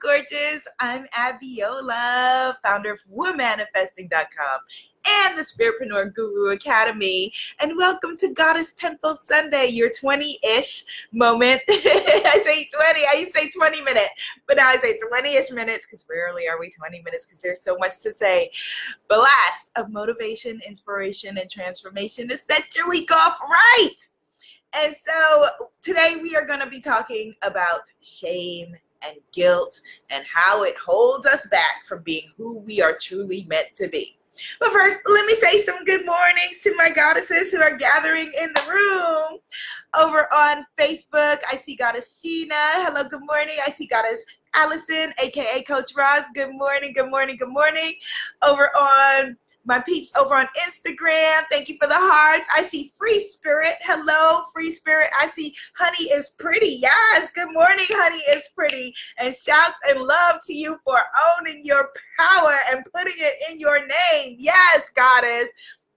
gorgeous. I'm Abiola, founder of Womanifesting.com and the Spiritpreneur Guru Academy. And welcome to Goddess Temple Sunday, your 20 ish moment. I say 20, I used to say 20 minutes, but now I say 20 ish minutes because rarely are we 20 minutes because there's so much to say. Blast of motivation, inspiration, and transformation to set your week off right. And so today we are going to be talking about shame and guilt and how it holds us back from being who we are truly meant to be. But first, let me say some good mornings to my goddesses who are gathering in the room. Over on Facebook, I see Goddess Sheena. Hello, good morning. I see Goddess Allison, aka Coach Roz. Good morning, good morning, good morning. Over on my peeps over on Instagram. Thank you for the hearts. I see Free Spirit. Hello, Free Spirit. I see Honey is Pretty. Yes, good morning, Honey is Pretty. And shouts and love to you for owning your power and putting it in your name. Yes, Goddess.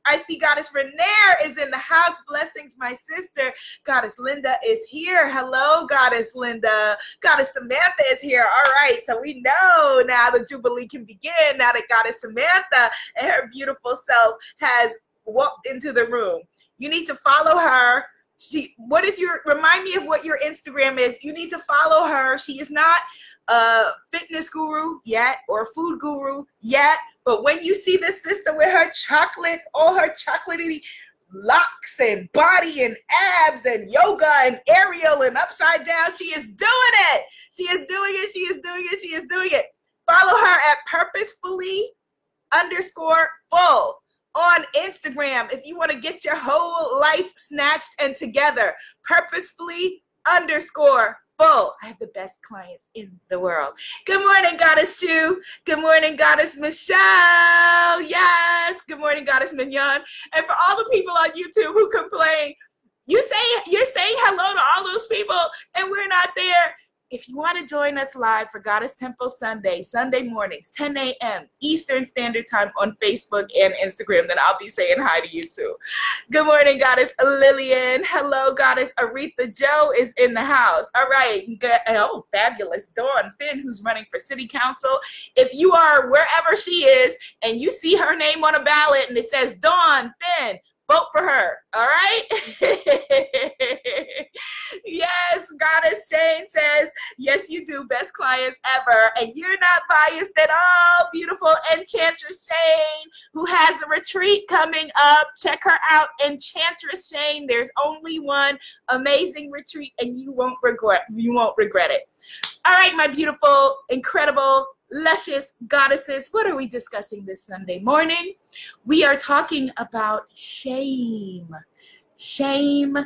I see Goddess Renair is in the house. Blessings, my sister. Goddess Linda is here. Hello, Goddess Linda. Goddess Samantha is here. All right. So we know now the Jubilee can begin now that Goddess Samantha and her beautiful self has walked into the room. You need to follow her she what is your remind me of what your instagram is you need to follow her she is not a fitness guru yet or food guru yet but when you see this sister with her chocolate all her chocolatey locks and body and abs and yoga and aerial and upside down she is doing it. She is doing it. She is doing it. She is doing it. Follow her at purposefully underscore full on Instagram if you want to get your whole life snatched and together. Purposefully underscore full. I have the best clients in the world. Good morning, Goddess Chu. Good morning, Goddess Michelle. Yes. Good morning, Goddess Mignon. And for all the people on YouTube who complain, you say you're saying hello to all those people and we're not there if you want to join us live for Goddess Temple Sunday, Sunday mornings, 10 a.m. Eastern Standard Time on Facebook and Instagram, then I'll be saying hi to you too. Good morning, Goddess Lillian. Hello, Goddess Aretha Joe is in the house. All right. Oh, fabulous. Dawn Finn, who's running for City Council. If you are wherever she is and you see her name on a ballot and it says Dawn Finn, vote for her. All right. yes, Goddess Jane says, yes, you do. Best clients ever. And you're not biased at all. Beautiful Enchantress Shane, who has a retreat coming up. Check her out, Enchantress Shane. There's only one amazing retreat, and you won't regret you won't regret it. All right, my beautiful, incredible luscious goddesses, what are we discussing this Sunday morning? We are talking about shame, shame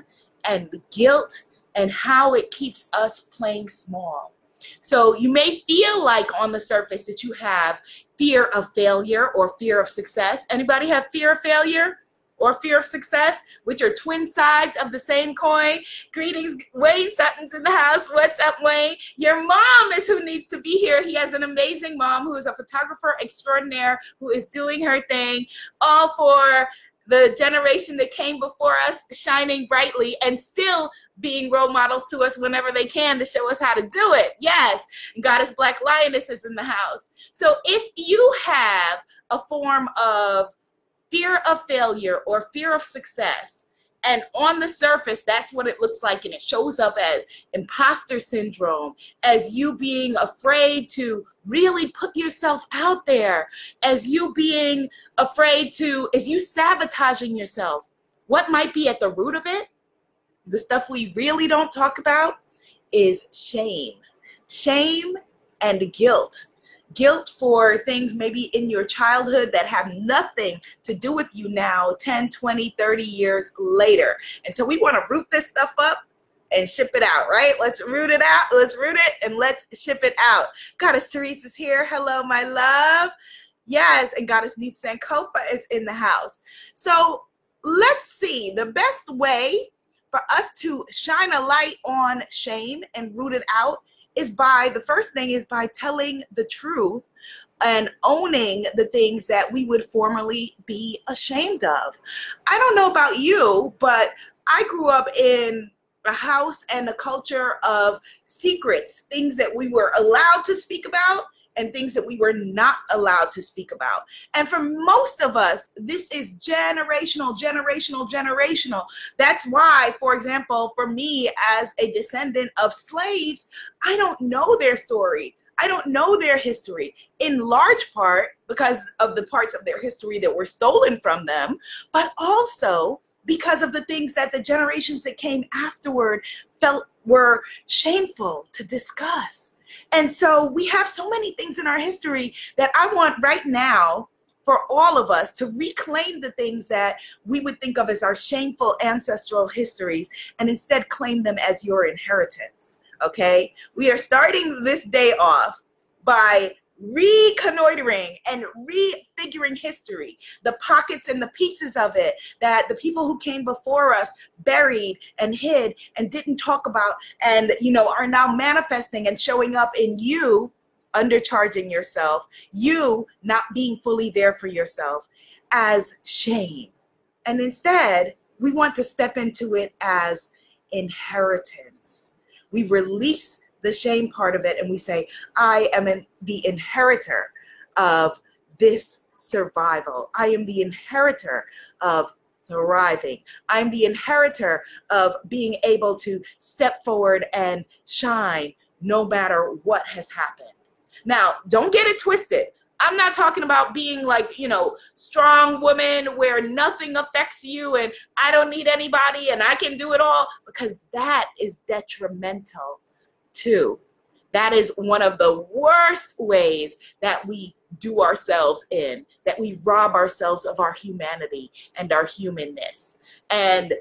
and guilt, and how it keeps us playing small. So you may feel like on the surface that you have fear of failure or fear of success. Anybody have fear of failure? Or fear of success, which are twin sides of the same coin. Greetings, Wayne Sutton's in the house. What's up, Wayne? Your mom is who needs to be here. He has an amazing mom who is a photographer extraordinaire who is doing her thing, all for the generation that came before us shining brightly and still being role models to us whenever they can to show us how to do it. Yes, Goddess Black Lioness is in the house. So if you have a form of fear of failure or fear of success. And on the surface, that's what it looks like. And it shows up as imposter syndrome, as you being afraid to really put yourself out there, as you being afraid to, as you sabotaging yourself. What might be at the root of it? The stuff we really don't talk about is shame. Shame and guilt guilt for things maybe in your childhood that have nothing to do with you now 10 20 30 years later. And so we want to root this stuff up and ship it out right? Let's root it out let's root it and let's ship it out. Goddess teresa's here. Hello my love. Yes and goddess neat sankofa is in the house. So let's see the best way for us to shine a light on shame and root it out is by the first thing is by telling the truth and owning the things that we would formerly be ashamed of. I don't know about you, but I grew up in a house and a culture of secrets, things that we were allowed to speak about and things that we were not allowed to speak about. And for most of us, this is generational, generational, generational. That's why, for example, for me as a descendant of slaves, I don't know their story. I don't know their history in large part because of the parts of their history that were stolen from them, but also because of the things that the generations that came afterward felt were shameful to discuss. And so we have so many things in our history that I want right now for all of us to reclaim the things that we would think of as our shameful ancestral histories and instead claim them as your inheritance. Okay? We are starting this day off by reconnoitering and refiguring history, the pockets and the pieces of it that the people who came before us buried and hid and didn't talk about and you know are now manifesting and showing up in you undercharging yourself, you not being fully there for yourself as shame. And instead, we want to step into it as inheritance. We release the shame part of it and we say, I am in the inheritor of this survival. I am the inheritor of thriving. I'm the inheritor of being able to step forward and shine no matter what has happened. Now, don't get it twisted. I'm not talking about being like, you know, strong woman where nothing affects you and I don't need anybody and I can do it all because that is detrimental too. That is one of the worst ways that we do ourselves in, that we rob ourselves of our humanity and our humanness. And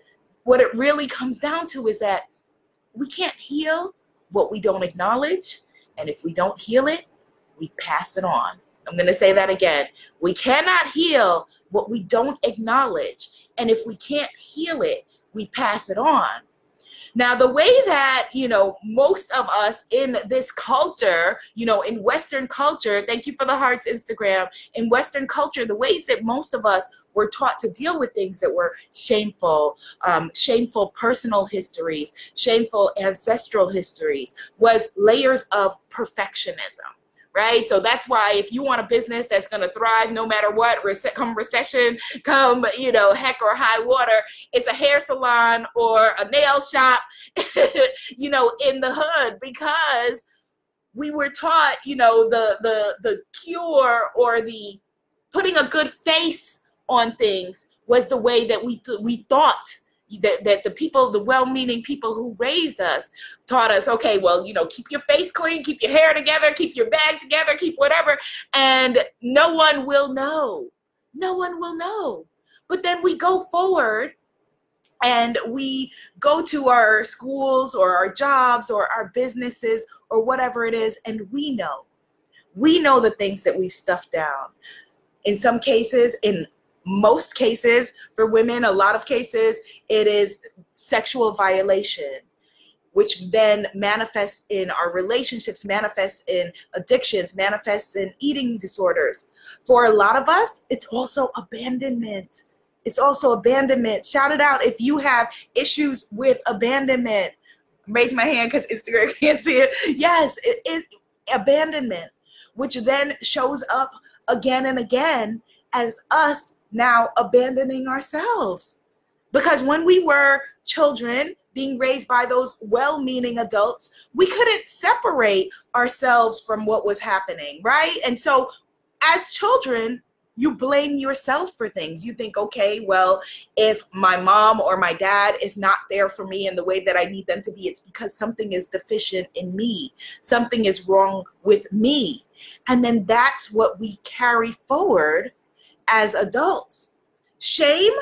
what it really comes down to is that we can't heal what we don't acknowledge. And if we don't heal it, we pass it on. I'm going to say that again. We cannot heal what we don't acknowledge. And if we can't heal it, we pass it on. Now, the way that, you know, most of us in this culture, you know, in Western culture, thank you for the hearts, Instagram, in Western culture, the ways that most of us were taught to deal with things that were shameful, um, shameful personal histories, shameful ancestral histories, was layers of perfectionism right? So that's why if you want a business that's going to thrive no matter what, come recession, come, you know, heck or high water, it's a hair salon or a nail shop, you know, in the hood because we were taught, you know, the the the cure or the putting a good face on things was the way that we we thought that, that the people, the well-meaning people who raised us taught us, okay, well, you know, keep your face clean, keep your hair together, keep your bag together, keep whatever, and no one will know. No one will know. But then we go forward and we go to our schools or our jobs or our businesses or whatever it is, and we know. We know the things that we've stuffed down. In some cases, in most cases for women, a lot of cases, it is sexual violation, which then manifests in our relationships, manifests in addictions, manifests in eating disorders. For a lot of us, it's also abandonment. It's also abandonment. Shout it out if you have issues with abandonment. Raise my hand because Instagram can't see it. Yes, it, it abandonment, which then shows up again and again as us now abandoning ourselves. Because when we were children being raised by those well meaning adults, we couldn't separate ourselves from what was happening, right? And so as children, you blame yourself for things. You think, okay, well, if my mom or my dad is not there for me in the way that I need them to be, it's because something is deficient in me. Something is wrong with me. And then that's what we carry forward as adults. Shame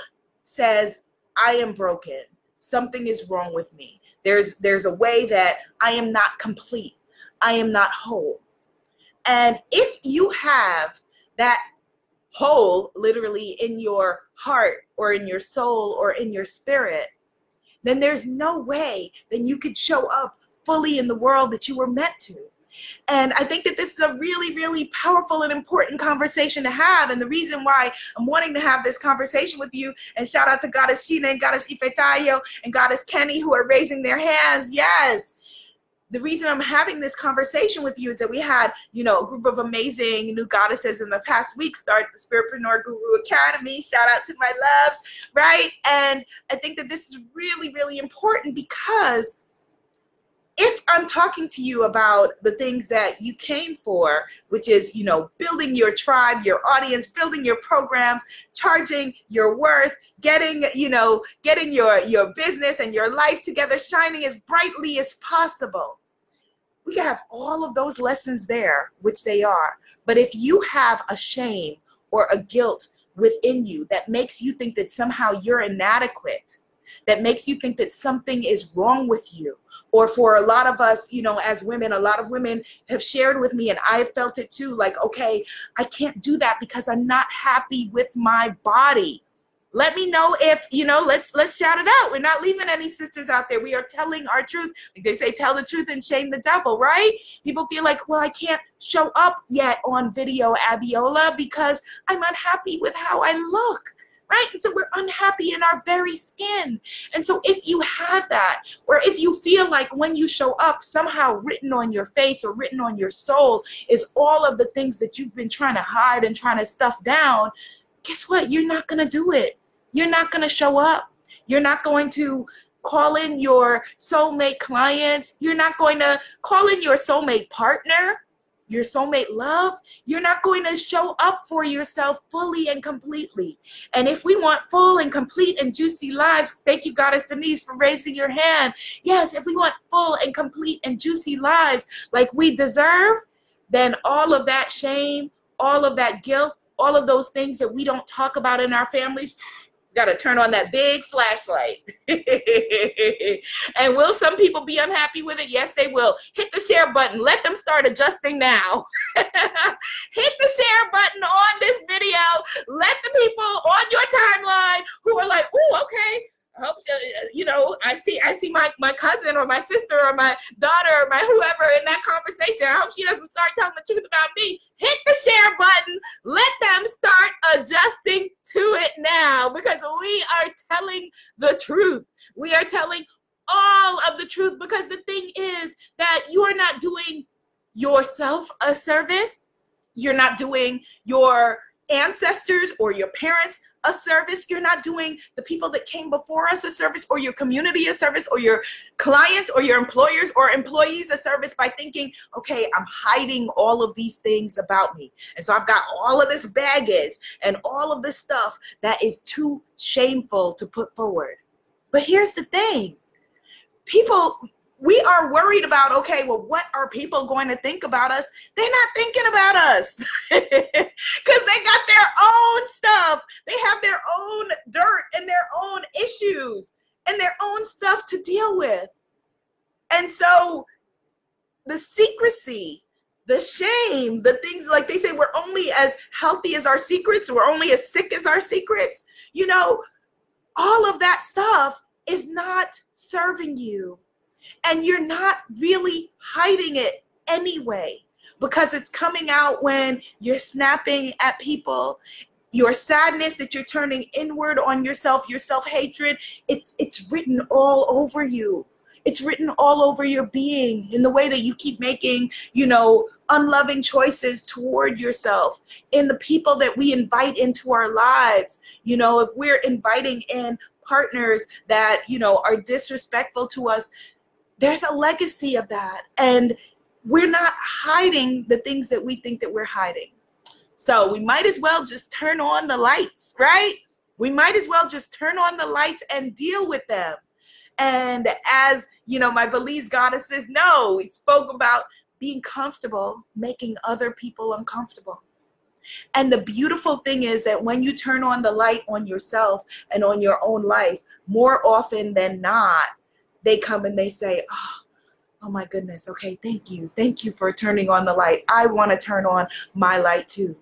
says, I am broken. Something is wrong with me. There's there's a way that I am not complete. I am not whole. And if you have that hole literally in your heart or in your soul or in your spirit, then there's no way that you could show up fully in the world that you were meant to. And I think that this is a really, really powerful and important conversation to have. And the reason why I'm wanting to have this conversation with you, and shout out to Goddess Sheena and Goddess Ifetayo and Goddess Kenny who are raising their hands. Yes. The reason I'm having this conversation with you is that we had, you know, a group of amazing new goddesses in the past week start the Spiritpreneur Guru Academy. Shout out to my loves, right? And I think that this is really, really important because if I'm talking to you about the things that you came for, which is, you know, building your tribe, your audience, building your programs, charging your worth, getting, you know, getting your your business and your life together shining as brightly as possible. We have all of those lessons there, which they are. But if you have a shame or a guilt within you that makes you think that somehow you're inadequate, that makes you think that something is wrong with you. Or for a lot of us, you know, as women, a lot of women have shared with me, and I have felt it too like, okay, I can't do that because I'm not happy with my body. Let me know if you know let's let's shout it out. We're not leaving any sisters out there. We are telling our truth. Like they say tell the truth and shame the devil right? People feel like well i can't show up yet on video abiola because i'm unhappy with how i look right? And so we're unhappy in our very skin. And so if you have that, or if you feel like when you show up, somehow written on your face or written on your soul is all of the things that you've been trying to hide and trying to stuff down, guess what? You're not going to do it. You're not going to show up. You're not going to call in your soulmate clients. You're not going to call in your soulmate partner your soulmate love, you're not going to show up for yourself fully and completely. And if we want full and complete and juicy lives, thank you, Goddess Denise, for raising your hand. Yes, if we want full and complete and juicy lives like we deserve, then all of that shame, all of that guilt, all of those things that we don't talk about in our families, got to turn on that big flashlight. and will some people be unhappy with it? Yes, they will. Hit the share button. Let them start adjusting now. Hit the share button on this video. Let the people on your timeline who are like, oh, okay, I hope she, you know, I see, I see my, my cousin or my sister or my daughter or my whoever in that conversation. I hope she doesn't start telling the truth about me. Hit the share button. Let them start adjusting to it now because we are telling the truth. We are telling all of the truth because the thing is that you are not doing yourself a service. You're not doing your ancestors or your parents a service. You're not doing the people that came before us a service or your community a service or your clients or your employers or employees a service by thinking, okay, I'm hiding all of these things about me. And so I've got all of this baggage and all of this stuff that is too shameful to put forward. But here's the thing people we are worried about okay well what are people going to think about us? They're not thinking about us. Because they got their own stuff. They have their own dirt and their own issues and their own stuff to deal with. And so the secrecy the shame the things like they say we're only as healthy as our secrets. We're only as sick as our secrets. You know all of that stuff is not serving you and you're not really hiding it anyway because it's coming out when you're snapping at people. Your sadness that you're turning inward on yourself your self-hatred it's it's written all over you. It's written all over your being in the way that you keep making you know unloving choices toward yourself. In the people that we invite into our lives you know if we're inviting in partners that you know are disrespectful to us there's a legacy of that and we're not hiding the things that we think that we're hiding. So we might as well just turn on the lights right? We might as well just turn on the lights and deal with them. And as you know my belize goddesses know we spoke about being comfortable making other people uncomfortable. And the beautiful thing is that when you turn on the light on yourself and on your own life more often than not they come and they say, oh, oh my goodness, okay, thank you. Thank you for turning on the light. I want to turn on my light too.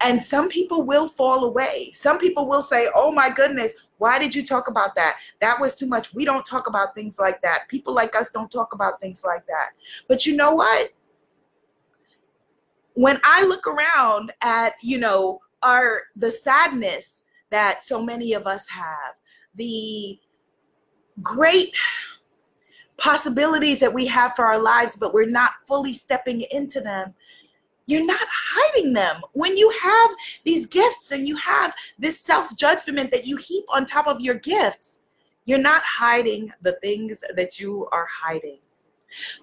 And some people will fall away. Some people will say, oh my goodness, why did you talk about that? That was too much. We don't talk about things like that. People like us don't talk about things like that. But you know what? when I look around at, you know, our the sadness that so many of us have, the great possibilities that we have for our lives, but we're not fully stepping into them. You're not hiding them. When you have these gifts and you have this self judgment that you heap on top of your gifts, you're not hiding the things that you are hiding.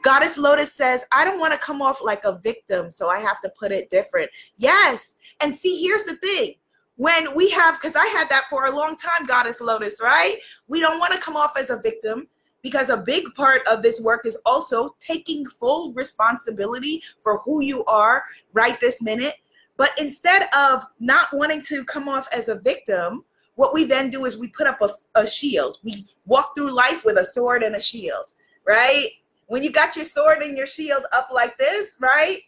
Goddess Lotus says, I don't want to come off like a victim, so I have to put it different. Yes. And see, here's the thing when we have, because I had that for a long time, Goddess Lotus, right? We don't want to come off as a victim because a big part of this work is also taking full responsibility for who you are right this minute. But instead of not wanting to come off as a victim, what we then do is we put up a, a shield. We walk through life with a sword and a shield, right? When you got your sword and your shield up like this, right?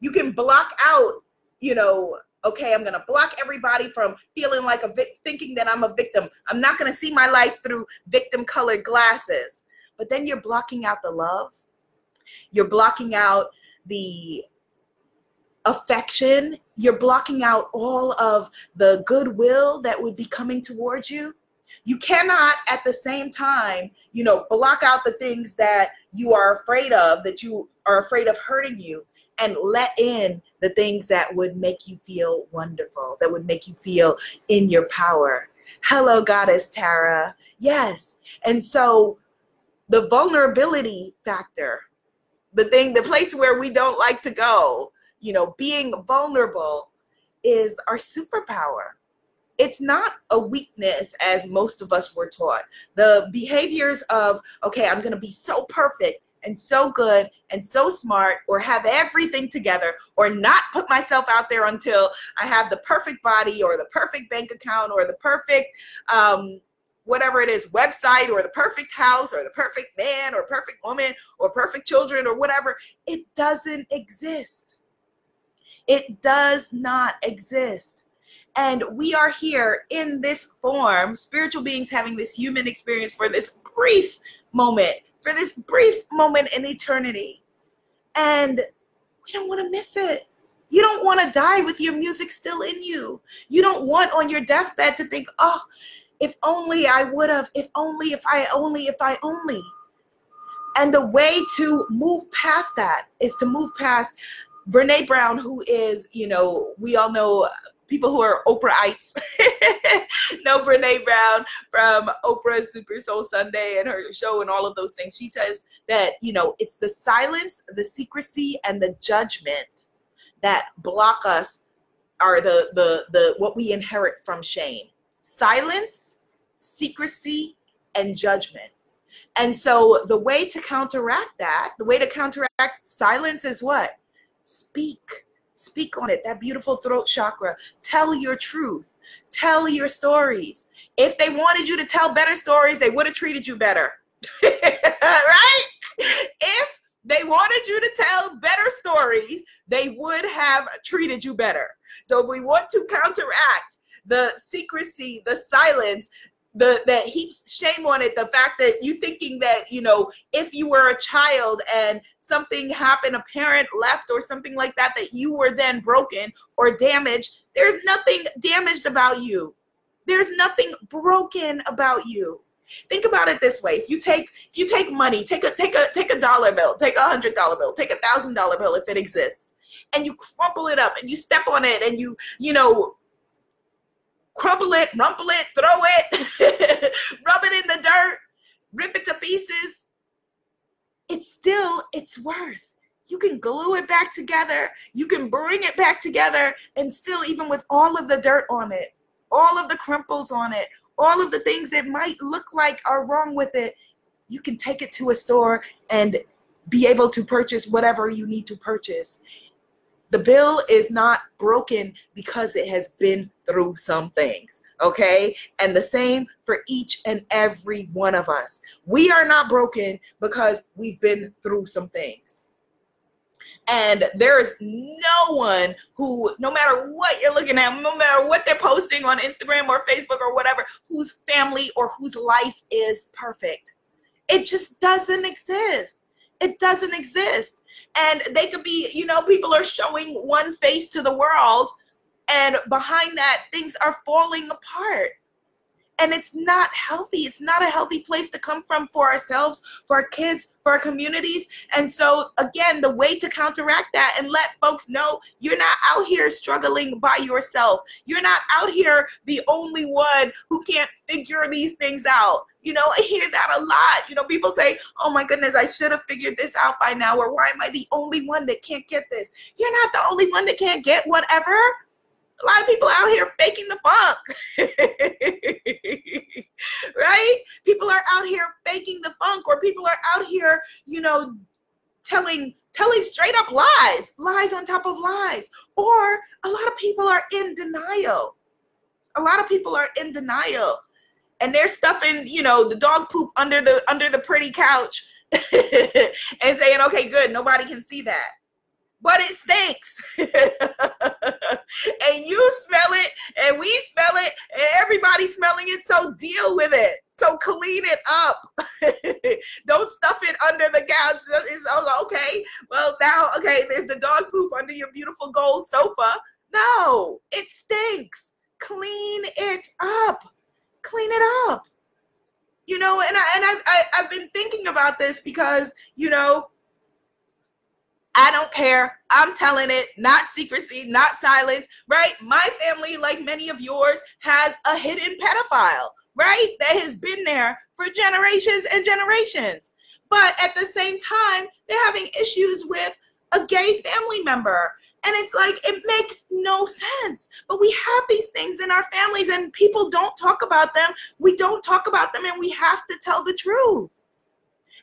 You can block out, you know, okay, I'm to block everybody from feeling like a vic- thinking that I'm a victim. I'm not to see my life through victim colored glasses. But then you're blocking out the love. You're blocking out the affection. You're blocking out all of the goodwill that would be coming towards you. You cannot at the same time, you know, block out the things that you are afraid of, that you are afraid of hurting you, and let in the things that would make you feel wonderful, that would make you feel in your power. Hello, Goddess Tara. Yes. And so the vulnerability factor, the thing, the place where we don't like to go, you know, being vulnerable is our superpower it's not a weakness as most of us were taught. The behaviors of, okay, I'm going to be so perfect and so good and so smart or have everything together or not put myself out there until I have the perfect body or the perfect bank account or the perfect um, whatever it is website or the perfect house or the perfect man or perfect woman or perfect children or whatever. It doesn't exist. It does not exist. And we are here in this form, spiritual beings having this human experience for this brief moment, for this brief moment in eternity. And we don't want to miss it. You don't want to die with your music still in you. You don't want on your deathbed to think, oh, if only I would have, if only, if I only, if I only. And the way to move past that is to move past Brene Brown, who is, you know, we all know people who are Oprahites know Brene Brown from Oprah's Super Soul Sunday and her show and all of those things. She says that, you know, it's the silence, the secrecy, and the judgment that block us are the the the what we inherit from shame. Silence, secrecy, and judgment. And so the way to counteract that, the way to counteract silence is what? Speak Speak on it, that beautiful throat chakra. Tell your truth. Tell your stories. If they wanted you to tell better stories, they would have treated you better. right? If they wanted you to tell better stories, they would have treated you better. So if we want to counteract the secrecy, the silence, the that heaps shame on it the fact that you thinking that you know if you were a child and something happened a parent left or something like that that you were then broken or damaged there's nothing damaged about you. There's nothing broken about you. Think about it this way. If you take if you take money take a take a take a dollar bill take a hundred dollar bill take a thousand dollar bill if it exists and you crumple it up and you step on it and you you know crumble it, rumple it, throw it, rub it in the dirt, rip it to pieces. It's still its worth. You can glue it back together. You can bring it back together, and still, even with all of the dirt on it, all of the crimples on it, all of the things that might look like are wrong with it, you can take it to a store and be able to purchase whatever you need to purchase. The bill is not broken because it has been through some things. Okay. And the same for each and every one of us. We are not broken because we've been through some things. And there is no one who, no matter what you're looking at, no matter what they're posting on Instagram or Facebook or whatever, whose family or whose life is perfect. It just doesn't exist. It doesn't exist. And they could be, you know, people are showing one face to the world, and behind that, things are falling apart and it's not healthy. It's not a healthy place to come from for ourselves, for our kids, for our communities. And so, again, the way to counteract that and let folks know you're not out here struggling by yourself. You're not out here the only one who can't figure these things out. You know, I hear that a lot. You know, people say, oh my goodness, I should have figured this out by now, or why am I the only one that can't get this? You're not the only one that can't get whatever a lot of people out here faking the funk. right? People are out here faking the funk, or people are out here, you know, telling telling straight up lies, lies on top of lies. Or a lot of people are in denial. A lot of people are in denial. And they're stuffing, you know, the dog poop under the under the pretty couch and saying, okay, good, nobody can see that but it stinks. and you smell it, and we smell it, and everybody's smelling it. So deal with it. So clean it up. Don't stuff it under the couch. It's oh, okay. Well, now, okay, there's the dog poop under your beautiful gold sofa. No, it stinks. Clean it up. Clean it up. You know, and I and I, I I've been thinking about this because you know I don't care. I'm telling it, not secrecy, not silence, right? My family, like many of yours, has a hidden pedophile, right? That has been there for generations and generations. But at the same time, they're having issues with a gay family member. And it's like, it makes no sense. But we have these things in our families and people don't talk about them. We don't talk about them and we have to tell the truth.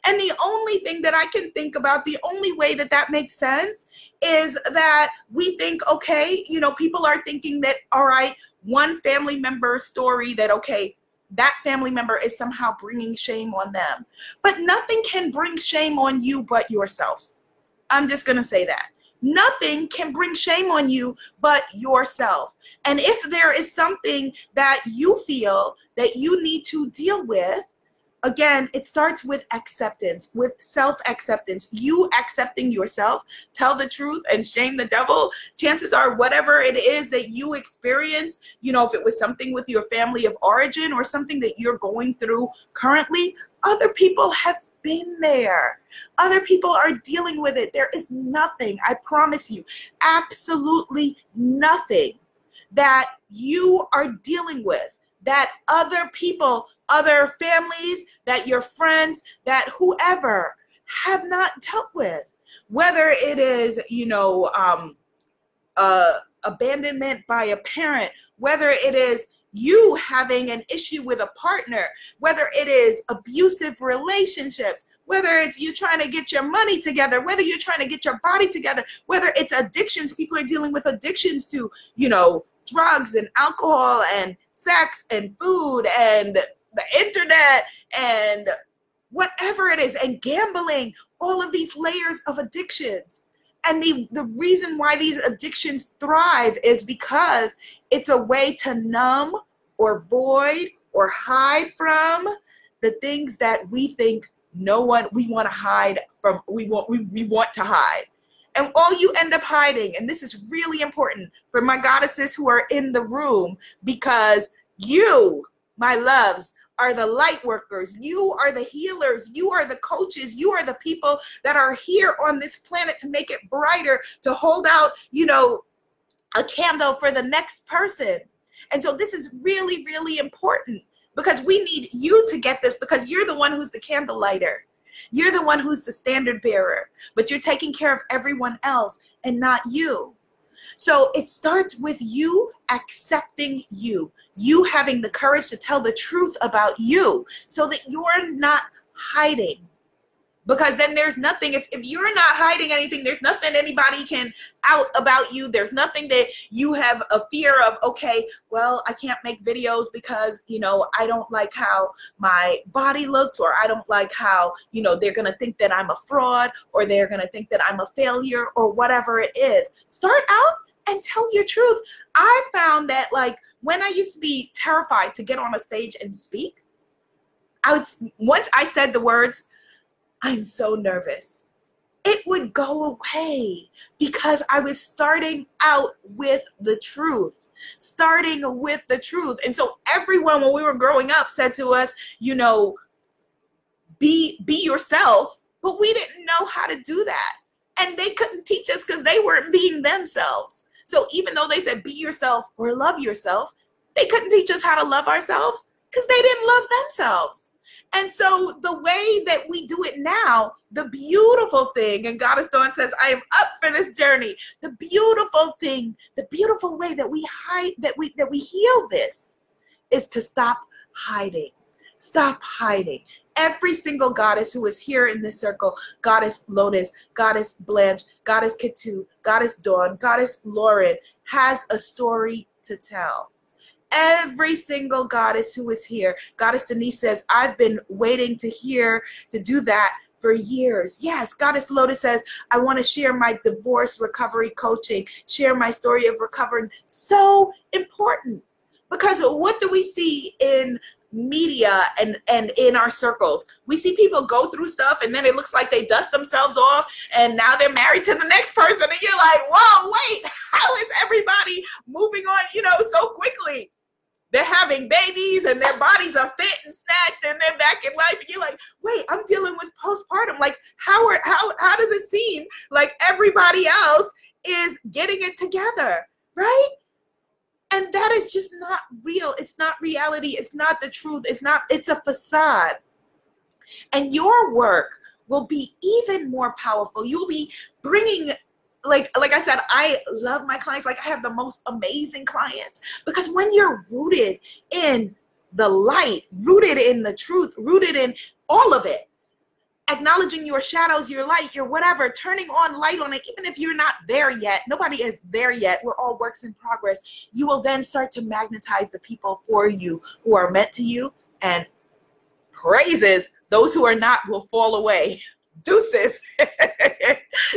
And the only thing that I can think about, the only way that that makes sense is that we think, okay, you know, people are thinking that, all right, one family member's story that, okay, that family member is somehow bringing shame on them. But nothing can bring shame on you but yourself. I'm just going to say that. Nothing can bring shame on you but yourself. And if there is something that you feel that you need to deal with, again, it starts with acceptance, with self acceptance. You accepting yourself, tell the truth, and shame the devil. Chances are, whatever it is that you experience, you know, if it was something with your family of origin or something that you're going through currently, other people have been there. Other people are dealing with it. There is nothing, I promise you, absolutely nothing that you are dealing with that other people, other families, that your friends, that whoever have not dealt with. Whether it is, you know, um, uh, abandonment by a parent, whether it is you having an issue with a partner, whether it is abusive relationships, whether it's you trying to get your money together, whether you're trying to get your body together, whether it's addictions, people are dealing with addictions to, you know, drugs and alcohol and sex and food and the internet and whatever it is and gambling all of these layers of addictions and the the reason why these addictions thrive is because it's a way to numb or void or hide from the things that we think no one we want to hide from we want we, we want to hide. And all you end up hiding and this is really important for my goddesses who are in the room because you, my loves, are the light workers. You are the healers. You are the coaches. You are the people that are here on this planet to make it brighter, to hold out, you know, a candle for the next person. And so this is really, really important because we need you to get this because you're the one who's the candle lighter. You're the one who's the standard bearer, but you're taking care of everyone else and not you. So it starts with you accepting you, you having the courage to tell the truth about you so that you're not hiding because then there's nothing if, if you're not hiding anything there's nothing anybody can out about you. There's nothing that you have a fear of okay well i can't make videos because you know i don't like how my body looks or i don't like how you know they're gonna think that i'm a fraud or they're gonna think that i'm a failure or whatever it is. Start out and tell your truth. I found that like when i used to be terrified to get on a stage and speak I would once I said the words, I'm so nervous. it would go away because I was starting out with the truth starting with the truth. And so everyone when we were growing up said to us, you know, be be yourself, but we didn't know how to do that. And they couldn't teach us cuz they weren't being themselves. So even though they said be yourself or love yourself, they couldn't teach us how to love ourselves cuz they didn't love themselves. And so the way that we do it now, the beautiful thing, and Goddess Dawn says, I am up for this journey. The beautiful thing, the beautiful way that we hide, that we that we heal this is to stop hiding. Stop hiding. Every single goddess who is here in this circle, Goddess Lotus, Goddess Blanche, Goddess Ketu, Goddess Dawn, Goddess Lauren, has a story to tell every single goddess who is here. Goddess Denise says, I've been waiting to hear to do that for years. Yes, Goddess Lotus says, I want to share my divorce recovery coaching, share my story of recovering. So important. Because what do we see in media and and in our circles we see people go through stuff and then it looks like they dust themselves off and now they're married to the next person and you're like whoa wait how is everybody moving on you know so quickly they're having babies and their bodies are fit and snatched and they're back in life. And you're like wait i'm dealing with postpartum. Like how are how how does it seem like everybody else is getting it together right? And that is just not real. It's not reality. It's not the truth. It's not it's a facade. And your work will be even more powerful. You'll be bringing like like I said, I love my clients. Like I have the most amazing clients because when you're rooted in the light, rooted in the truth, rooted in all of it, acknowledging your shadows, your light, your whatever, turning on light on it, even if you're not there yet, nobody is there yet. We're all works in progress. You will then start to magnetize the people for you who are meant to you and praises those who are not will fall away deuces to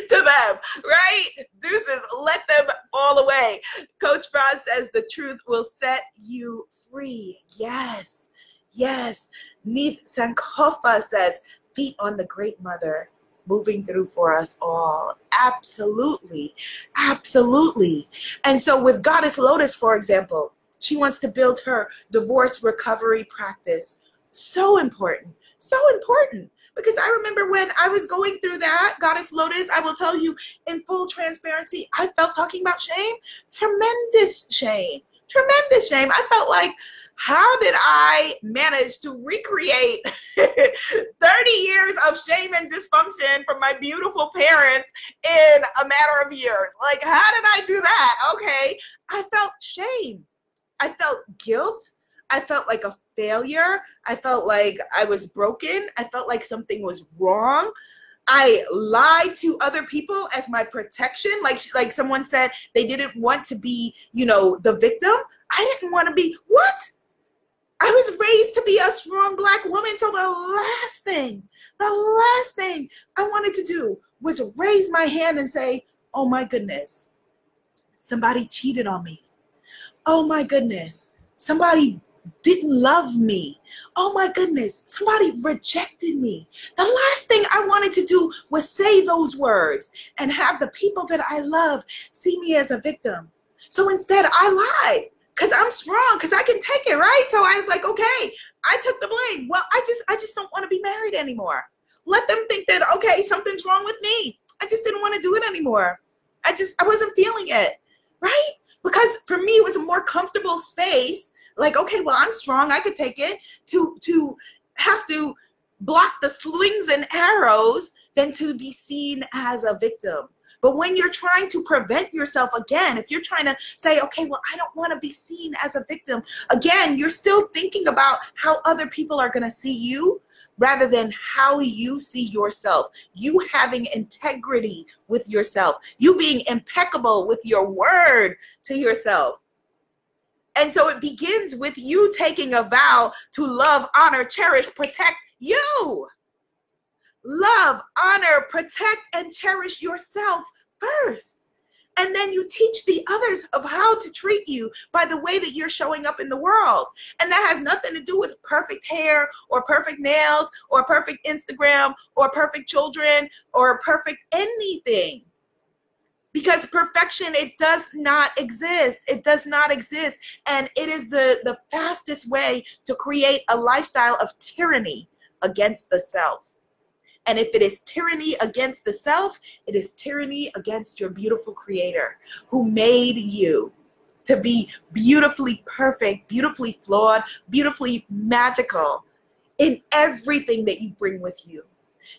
them, right? Deuces, let them fall away. Coach Roz says the truth will set you free. Yes, yes. Neith Sankofa says, feet on the great mother moving through for us all. Absolutely. Absolutely. And so, with Goddess Lotus, for example, she wants to build her divorce recovery practice. So important. So important because I remember when I was going through that, Goddess Lotus, I will tell you in full transparency, I felt talking about shame, tremendous shame, tremendous shame. I felt like, how did I manage to recreate 30 years of shame and dysfunction from my beautiful parents in a matter of years? Like, how did I do that? Okay. I felt shame. I felt guilt. I felt like a failure. I felt like I was broken. I felt like something was wrong. I lied to other people as my protection. Like like someone said they didn't want to be, you know, the victim. I didn't want to be what? I was raised to be a strong black woman. So the last thing, the last thing I wanted to do was raise my hand and say, "Oh my goodness. Somebody cheated on me. Oh my goodness. Somebody didn't love me. Oh my goodness, somebody rejected me. The last thing I wanted to do was say those words and have the people that I love see me as a victim. So instead, I lied because I'm strong, because I can take it, right? So I was like, okay, I took the blame. Well, I just I just don't want to be married anymore. Let them think that okay, something's wrong with me. I just didn't want to do it anymore. I just I wasn't feeling it, right? Because for me, it was a more comfortable space like okay well i'm strong i could take it to to have to block the slings and arrows than to be seen as a victim but when you're trying to prevent yourself again, if you're trying to say, okay, well, I don't want to be seen as a victim, again, you're still thinking about how other people are going to see you rather than how you see yourself. You having integrity with yourself, you being impeccable with your word to yourself. And so it begins with you taking a vow to love, honor, cherish, protect you. Love, honor, protect, and cherish yourself first. and then you teach the others of how to treat you by the way that you're showing up in the world. And that has nothing to do with perfect hair or perfect nails or perfect Instagram or perfect children or perfect anything. Because perfection, it does not exist. It does not exist. And it is the, the fastest way to create a lifestyle of tyranny against the self. And if it is tyranny against the self, it is tyranny against your beautiful creator who made you to be beautifully perfect, beautifully flawed, beautifully magical in everything that you bring with you.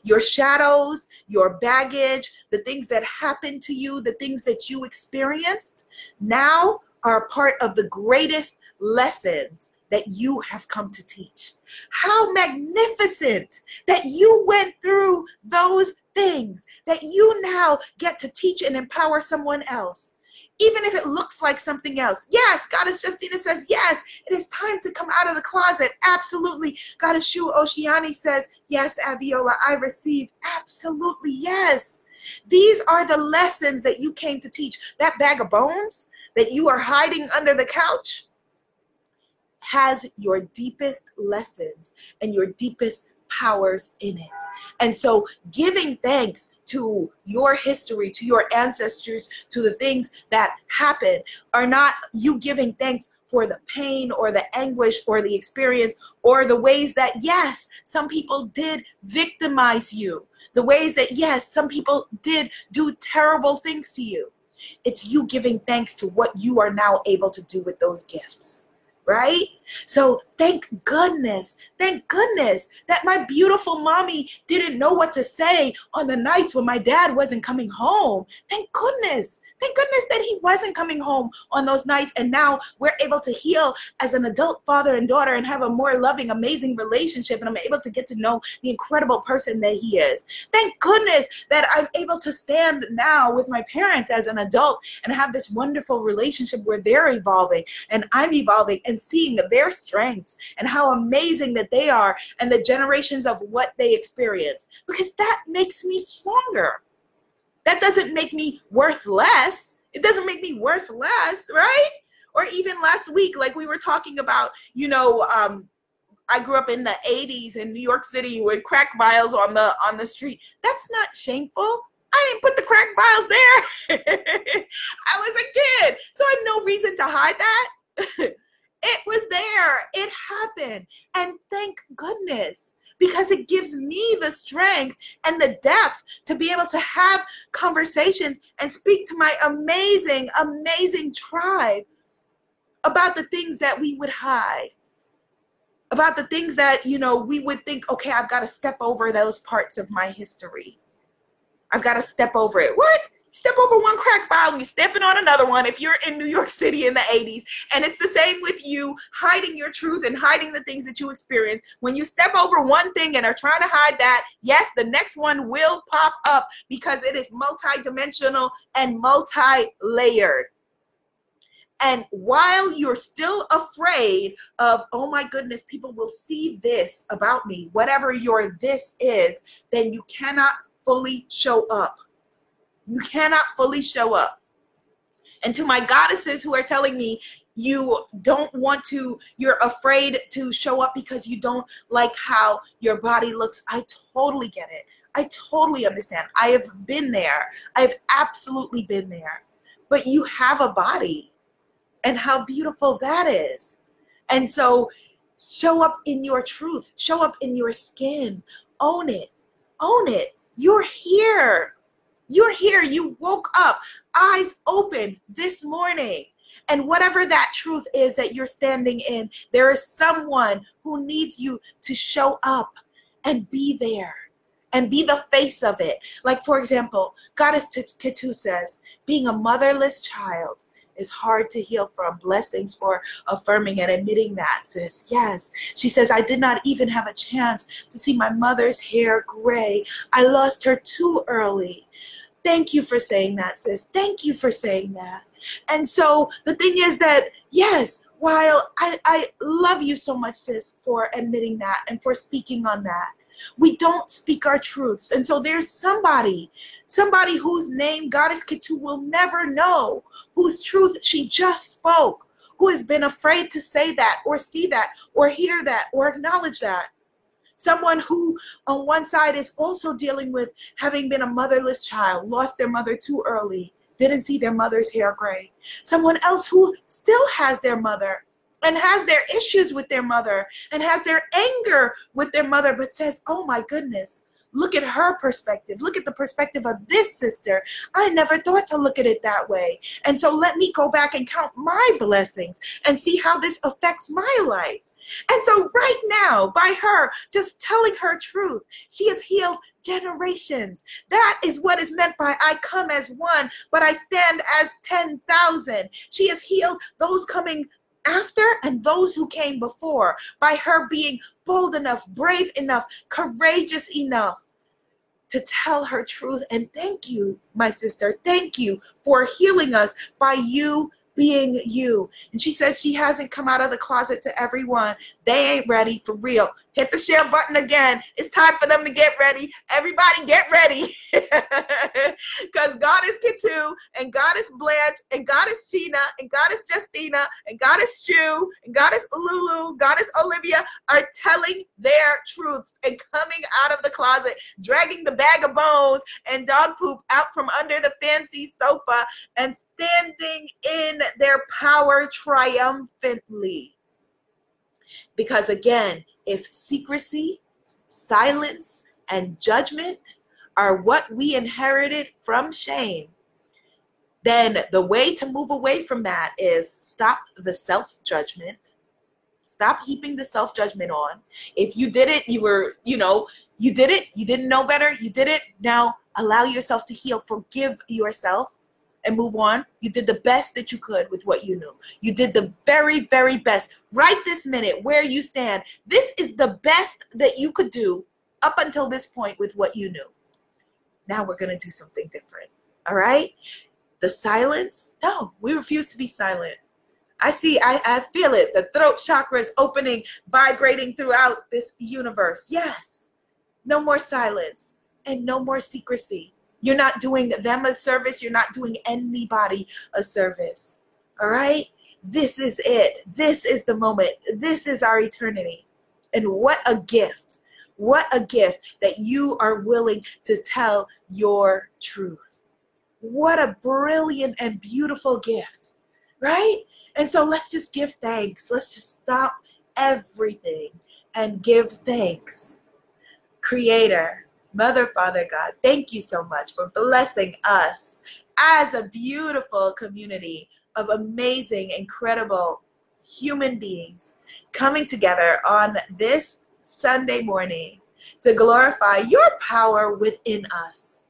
Your shadows, your baggage, the things that happened to you, the things that you experienced now are part of the greatest lessons that you have come to teach. How magnificent that you went through those things, that you now get to teach and empower someone else. Even if it looks like something else. Yes, Goddess Justina says, yes, it is time to come out of the closet. Absolutely. Goddess Shu Oceani says, yes, Abiola, I receive. Absolutely, yes. These are the lessons that you came to teach. That bag of bones that you are hiding under the couch, has your deepest lessons and your deepest powers in it. And so, giving thanks to your history, to your ancestors, to the things that happened, are not you giving thanks for the pain or the anguish or the experience or the ways that, yes, some people did victimize you, the ways that, yes, some people did do terrible things to you. It's you giving thanks to what you are now able to do with those gifts right? So thank goodness, thank goodness that my beautiful mommy didn't know what to say on the nights when my dad wasn't coming home. Thank goodness Thank goodness that he wasn't coming home on those nights. And now we're able to heal as an adult father and daughter and have a more loving, amazing relationship. And I'm able to get to know the incredible person that he is. Thank goodness that I'm able to stand now with my parents as an adult and have this wonderful relationship where they're evolving and I'm evolving and seeing their strengths and how amazing that they are and the generations of what they experience because that makes me stronger. That doesn't make me worth less. It doesn't make me worth less, right? Or even last week, like we were talking about, you know, um, I grew up in the 80s in New York City with crack vials on the on the street. That's not shameful. I didn't put the crack vials there. I was a kid. So I have no reason to hide that. it was there. It happened. And thank goodness because it gives me the strength and the depth to be able to have conversations and speak to my amazing, amazing tribe about the things that we would hide about the things that you know we would think okay i've got to step over those parts of my history. I've got to step over it. What step over one crack vial you're stepping on another one if you're in New York City in the 80s. And it's the same with you hiding your truth and hiding the things that you experience. When you step over one thing and are trying to hide that, yes, the next one will pop up because it is multidimensional and multi-layered. And while you're still afraid of, oh my goodness, people will see this about me, whatever your this is, then you cannot fully show up you cannot fully show up. And to my goddesses who are telling me you don't want to, you're afraid to show up because you don't like how your body looks, I totally get it. I totally understand. I have been there. I've absolutely been there. But you have a body, and how beautiful that is. And so show up in your truth, show up in your skin, own it, own it. You're here. You're here. You woke up, eyes open this morning. And whatever that truth is that you're standing in, there is someone who needs you to show up and be there and be the face of it. Like, for example, Goddess Ketu says, being a motherless child is hard to heal from. Blessings for affirming and admitting that, sis. Yes. She says, I did not even have a chance to see my mother's hair gray. I lost her too early. Thank you for saying that, sis. Thank you for saying that. And so the thing is that, yes, while I, I love you so much, sis, for admitting that and for speaking on that, We don't speak our truths. And so there's somebody, somebody whose name Goddess Kitu will never know, whose truth she just spoke, who has been afraid to say that or see that or hear that or acknowledge that. Someone who, on one side, is also dealing with having been a motherless child, lost their mother too early, didn't see their mother's hair gray. Someone else who still has their mother and has their issues with their mother and has their anger with their mother, but says, Oh my goodness, look at her perspective. Look at the perspective of this sister. I never thought to look at it that way. And so let me go back and count my blessings and see how this affects my life. And so, right now, by her just telling her truth, she has healed generations. That is what is meant by I come as one, but I stand as 10,000. She has healed those coming after and those who came before by her being bold enough, brave enough, courageous enough to tell her truth. And thank you, my sister. Thank you for healing us by you being you. And she says she hasn't come out of the closet to everyone. They ain't ready for real. Hit the share button again. It's time for them to get ready. Everybody get ready. Because Goddess Kitu and Goddess Blanche and Goddess Sheena and Goddess Justina and Goddess Shu and Goddess Lulu, Goddess Olivia are telling their truths and coming out of the closet, dragging the bag of bones and dog poop out from under the fancy sofa and standing in their power triumphantly. Because again, if secrecy, silence, and judgment are what we inherited from shame, then the way to move away from that is stop the self judgment. Stop heaping the self judgment on. If you did it, you were, you know, you did it, you didn't know better, you did it. Now allow yourself to heal. Forgive yourself and move on. You did the best that you could with what you knew. You did the very, very best. Right this minute, where you stand, this is the best that you could do up until this point with what you knew. Now we're going to do something different. All right? The silence, no, we refuse to be silent. I see, I, I feel it. The throat chakra is opening, vibrating throughout this universe. Yes. No more silence and no more secrecy. You're not doing them a service. You're not doing anybody a service. All right? This is it. This is the moment. This is our eternity. And what a gift. What a gift that you are willing to tell your truth. What a brilliant and beautiful gift, right? And so let's just give thanks. Let's just stop everything and give thanks. Creator, Mother, Father, God, thank you so much for blessing us as a beautiful community of amazing, incredible human beings coming together on this Sunday morning to glorify your power within us.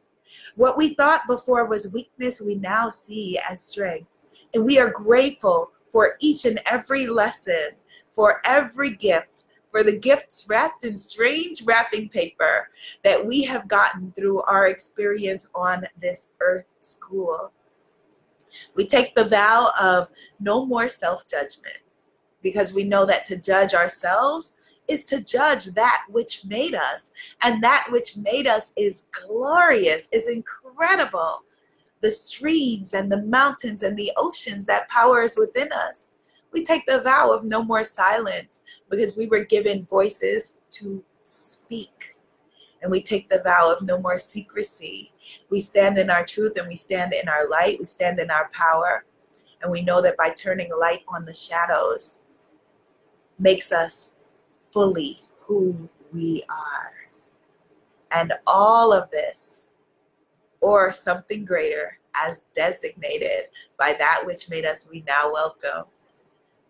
What we thought before was weakness, we now see as strength. And we are grateful for each and every lesson, for every gift for the gifts wrapped in strange wrapping paper that we have gotten through our experience on this earth school. We take the vow of no more self judgment because we know that to judge ourselves is to judge that which made us. And that which made us is glorious, is incredible. The streams and the mountains and the oceans that power is within us we take the vow of no more silence because we were given voices to speak. And we take the vow of no more secrecy. We stand in our truth and we stand in our light. We stand in our power. And we know that by turning light on the shadows makes us fully who we are. And all of this, or something greater, as designated by that which made us, we now welcome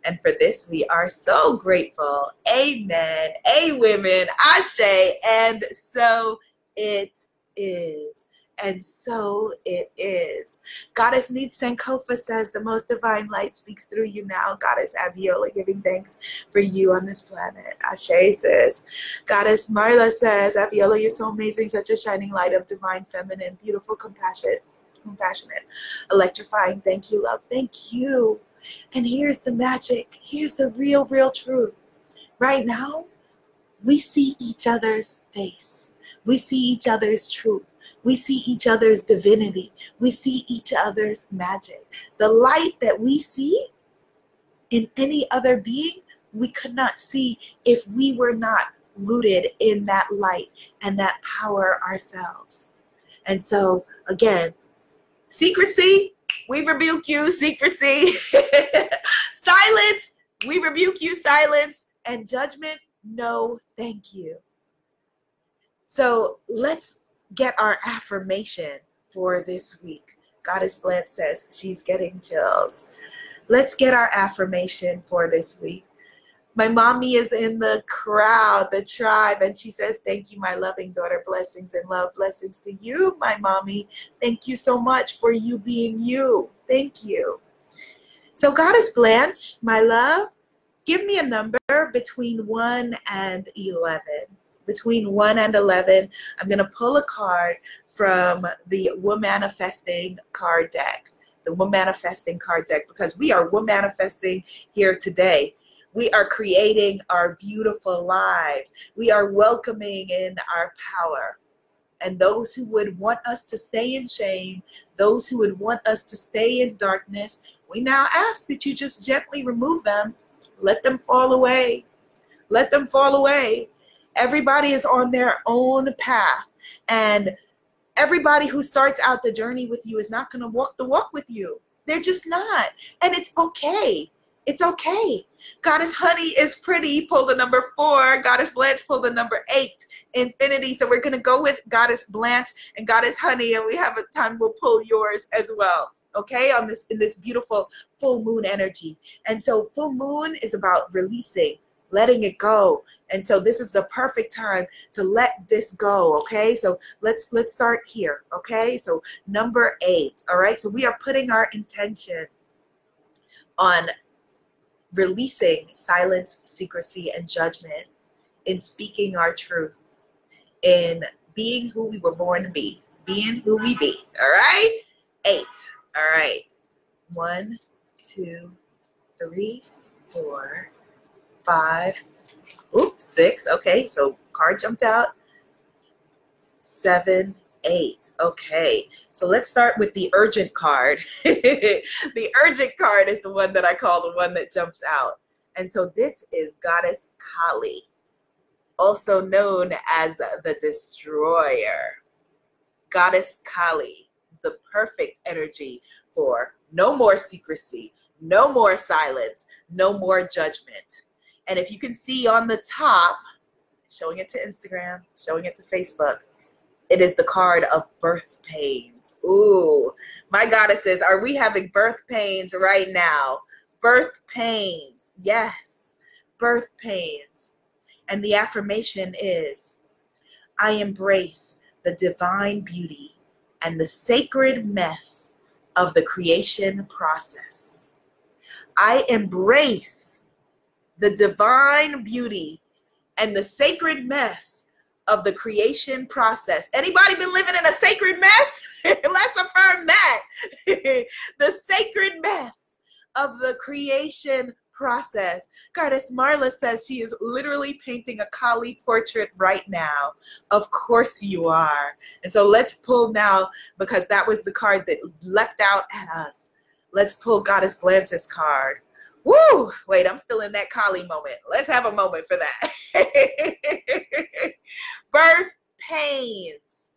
and for this, we are so grateful. Amen. A women, Ashe. And so it is. And so it is. Goddess Neat Sankofa says, The most divine light speaks through you now. Goddess Abiola giving thanks for you on this planet. Ashe says, Goddess Marla says, Abiola, you're so amazing, such a shining light of divine, feminine, beautiful, compassionate, compassionate, electrifying. Thank you, love. Thank you. And here's the magic. Here's the real, real truth. Right now, we see each other's face. We see each other's truth. We see each other's divinity. We see each other's magic. The light that we see in any other being, we could not see if we were not rooted in that light and that power ourselves. And so, again, secrecy, we rebuke you, secrecy. silence, we rebuke you, silence. And judgment, no, thank you. So let's get our affirmation for this week. Goddess Blanche says she's getting chills. Let's get our affirmation for this week. My mommy is in the crowd, the tribe, and she says, Thank you, my loving daughter. Blessings and love. Blessings to you, my mommy. Thank you so much for you being you. Thank you. So, Goddess Blanche, my love, give me a number between 1 and 11 between 1 and 11, I'm going to pull a card from the Woman Manifesting card deck. The Woman Manifesting card deck, because we are Woman Manifesting here today. We are creating our beautiful lives. We are welcoming in our power. And those who would want us to stay in shame, those who would want us to stay in darkness, we now ask that you just gently remove them. Let them fall away. Let them fall away Everybody is on their own path. And everybody who starts out the journey with you is not going to walk the walk with you. They're just not. And it's okay. It's okay. Goddess Honey is pretty. Pull the number four. Goddess Blanche pull the number eight. Infinity. So we're gonna go with Goddess Blanche and Goddess Honey, and we have a time we'll pull yours as well. Okay, on this in this beautiful full moon energy. And so full moon is about releasing, letting it go. And so this is the perfect time to let this go, okay? So let's let's start here, okay? So number 8, all right? So we are putting our intention on releasing silence, secrecy and judgment in speaking our truth, in being who we were born to be, being who we be, all right? 8. All right. One, two, three, four, five, oops, six. Okay, so card jumped out. Seven, eight. Okay, so let's start with the urgent card. the urgent card is the one that I call the one that jumps out. And so this is Goddess Kali, also known as the Destroyer. Goddess Kali, the perfect energy for no more secrecy, no more silence, no more judgment. And if you can see on the top, showing it to Instagram, showing it to Facebook, it is the card of birth pains. Ooh, my goddesses, are we having birth pains right now? Birth pains, yes, birth pains. And the affirmation is I embrace the divine beauty and the sacred mess of the creation process. I embrace the divine beauty and the sacred mess of the creation process. Anybody been living in a sacred mess? Let's affirm that. the sacred mess of the creation process. Goddess Marla says she is literally painting a Kali portrait right now. Of course you are. And so let's pull now because that was the card that leapt out at us. Let's pull Goddess Blanche's card. Woo! Wait, I'm still in that Kali moment. Let's have a moment for that. birth pains.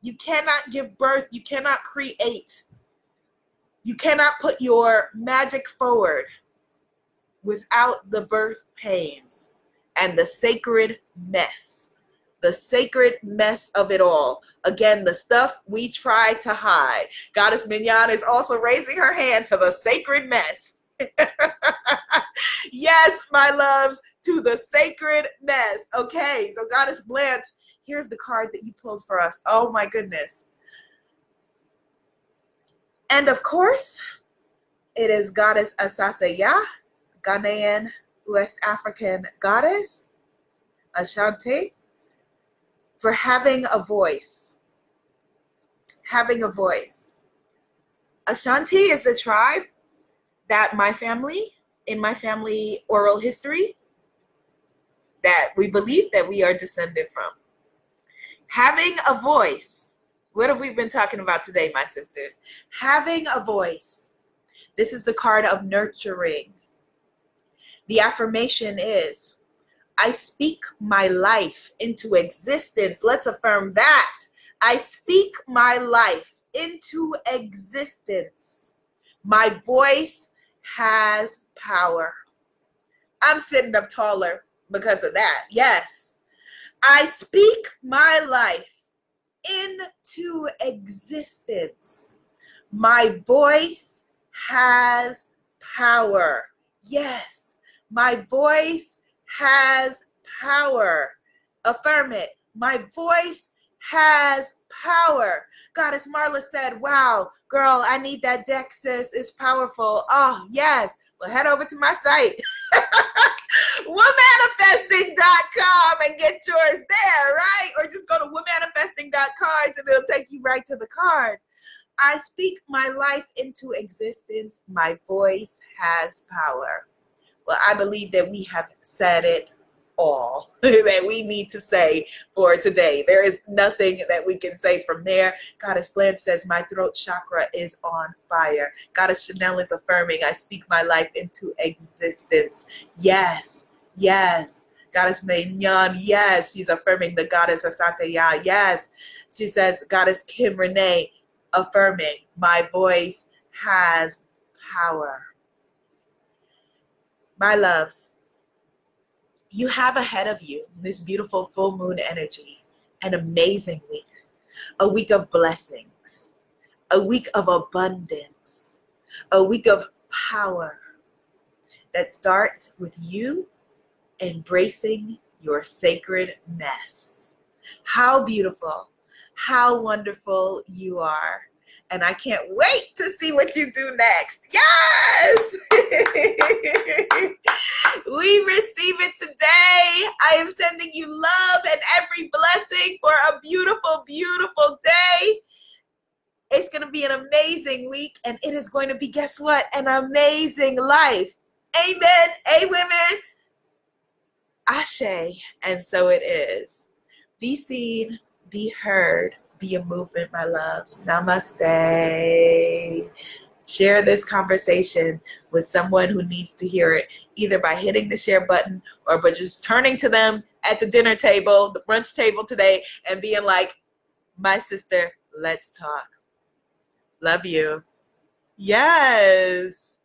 You cannot give birth, you cannot create. You cannot put your magic forward without the birth pains and the sacred mess. The sacred mess of it all. Again, the stuff we try to hide. Goddess Mignon is also raising her hand to the sacred mess yes, my loves, to the sacredness. Okay, so Goddess Blanche, here's the card that you pulled for us. Oh my goodness. And of course, it is Goddess Asase-Ya, Ghanaian West African goddess, Ashanti, for having a voice. Having a voice. Ashanti is the tribe that my family, in my family oral history, that we believe that we are descended from. Having a voice. What have we been talking about today, my sisters? Having a voice. This is the card of nurturing. The affirmation is I speak my life into existence. Let's affirm that. I speak my life into existence. My voice has power. I'm sitting up taller because of that. Yes. I speak my life into existence. My voice has power. Yes. My voice has power. Affirm it. My voice has power. Goddess Marla said, Wow, girl, I need that deck, sis. It's powerful. Oh, yes. Well, head over to my site, womanifesting.com, and get yours there, right? Or just go to womanifesting.cards and it'll take you right to the cards. I speak my life into existence. My voice has power. Well, I believe that we have said it all that we need to say for today. There is nothing that we can say from there. Goddess Blanche says, My throat chakra is on fire. Goddess Chanel is affirming, I speak my life into existence. Yes, yes. Goddess Mignon, yes, she's affirming the goddess Asase Ya, yes. She says, Goddess Kim Renee, affirming, my voice has power. My loves, you have ahead of you this beautiful full moon energy, an amazing week, a week of blessings, a week of abundance, a week of power that starts with you embracing your sacred mess. How beautiful, how wonderful you are. And I can't wait to see what you do next. Yes! we receive it today. I am sending you love and every blessing for a beautiful, beautiful day. It's going to be an amazing week, and it is going to be, guess what? An amazing life. Amen. A women. Ashe. And so it is. Be seen, be heard, be a movement, my loves. Namaste share this conversation with someone who needs to hear it, either by hitting the share button or by just turning to them at the dinner table, the brunch table today, and being like, my sister, let's talk. Love you. Yes.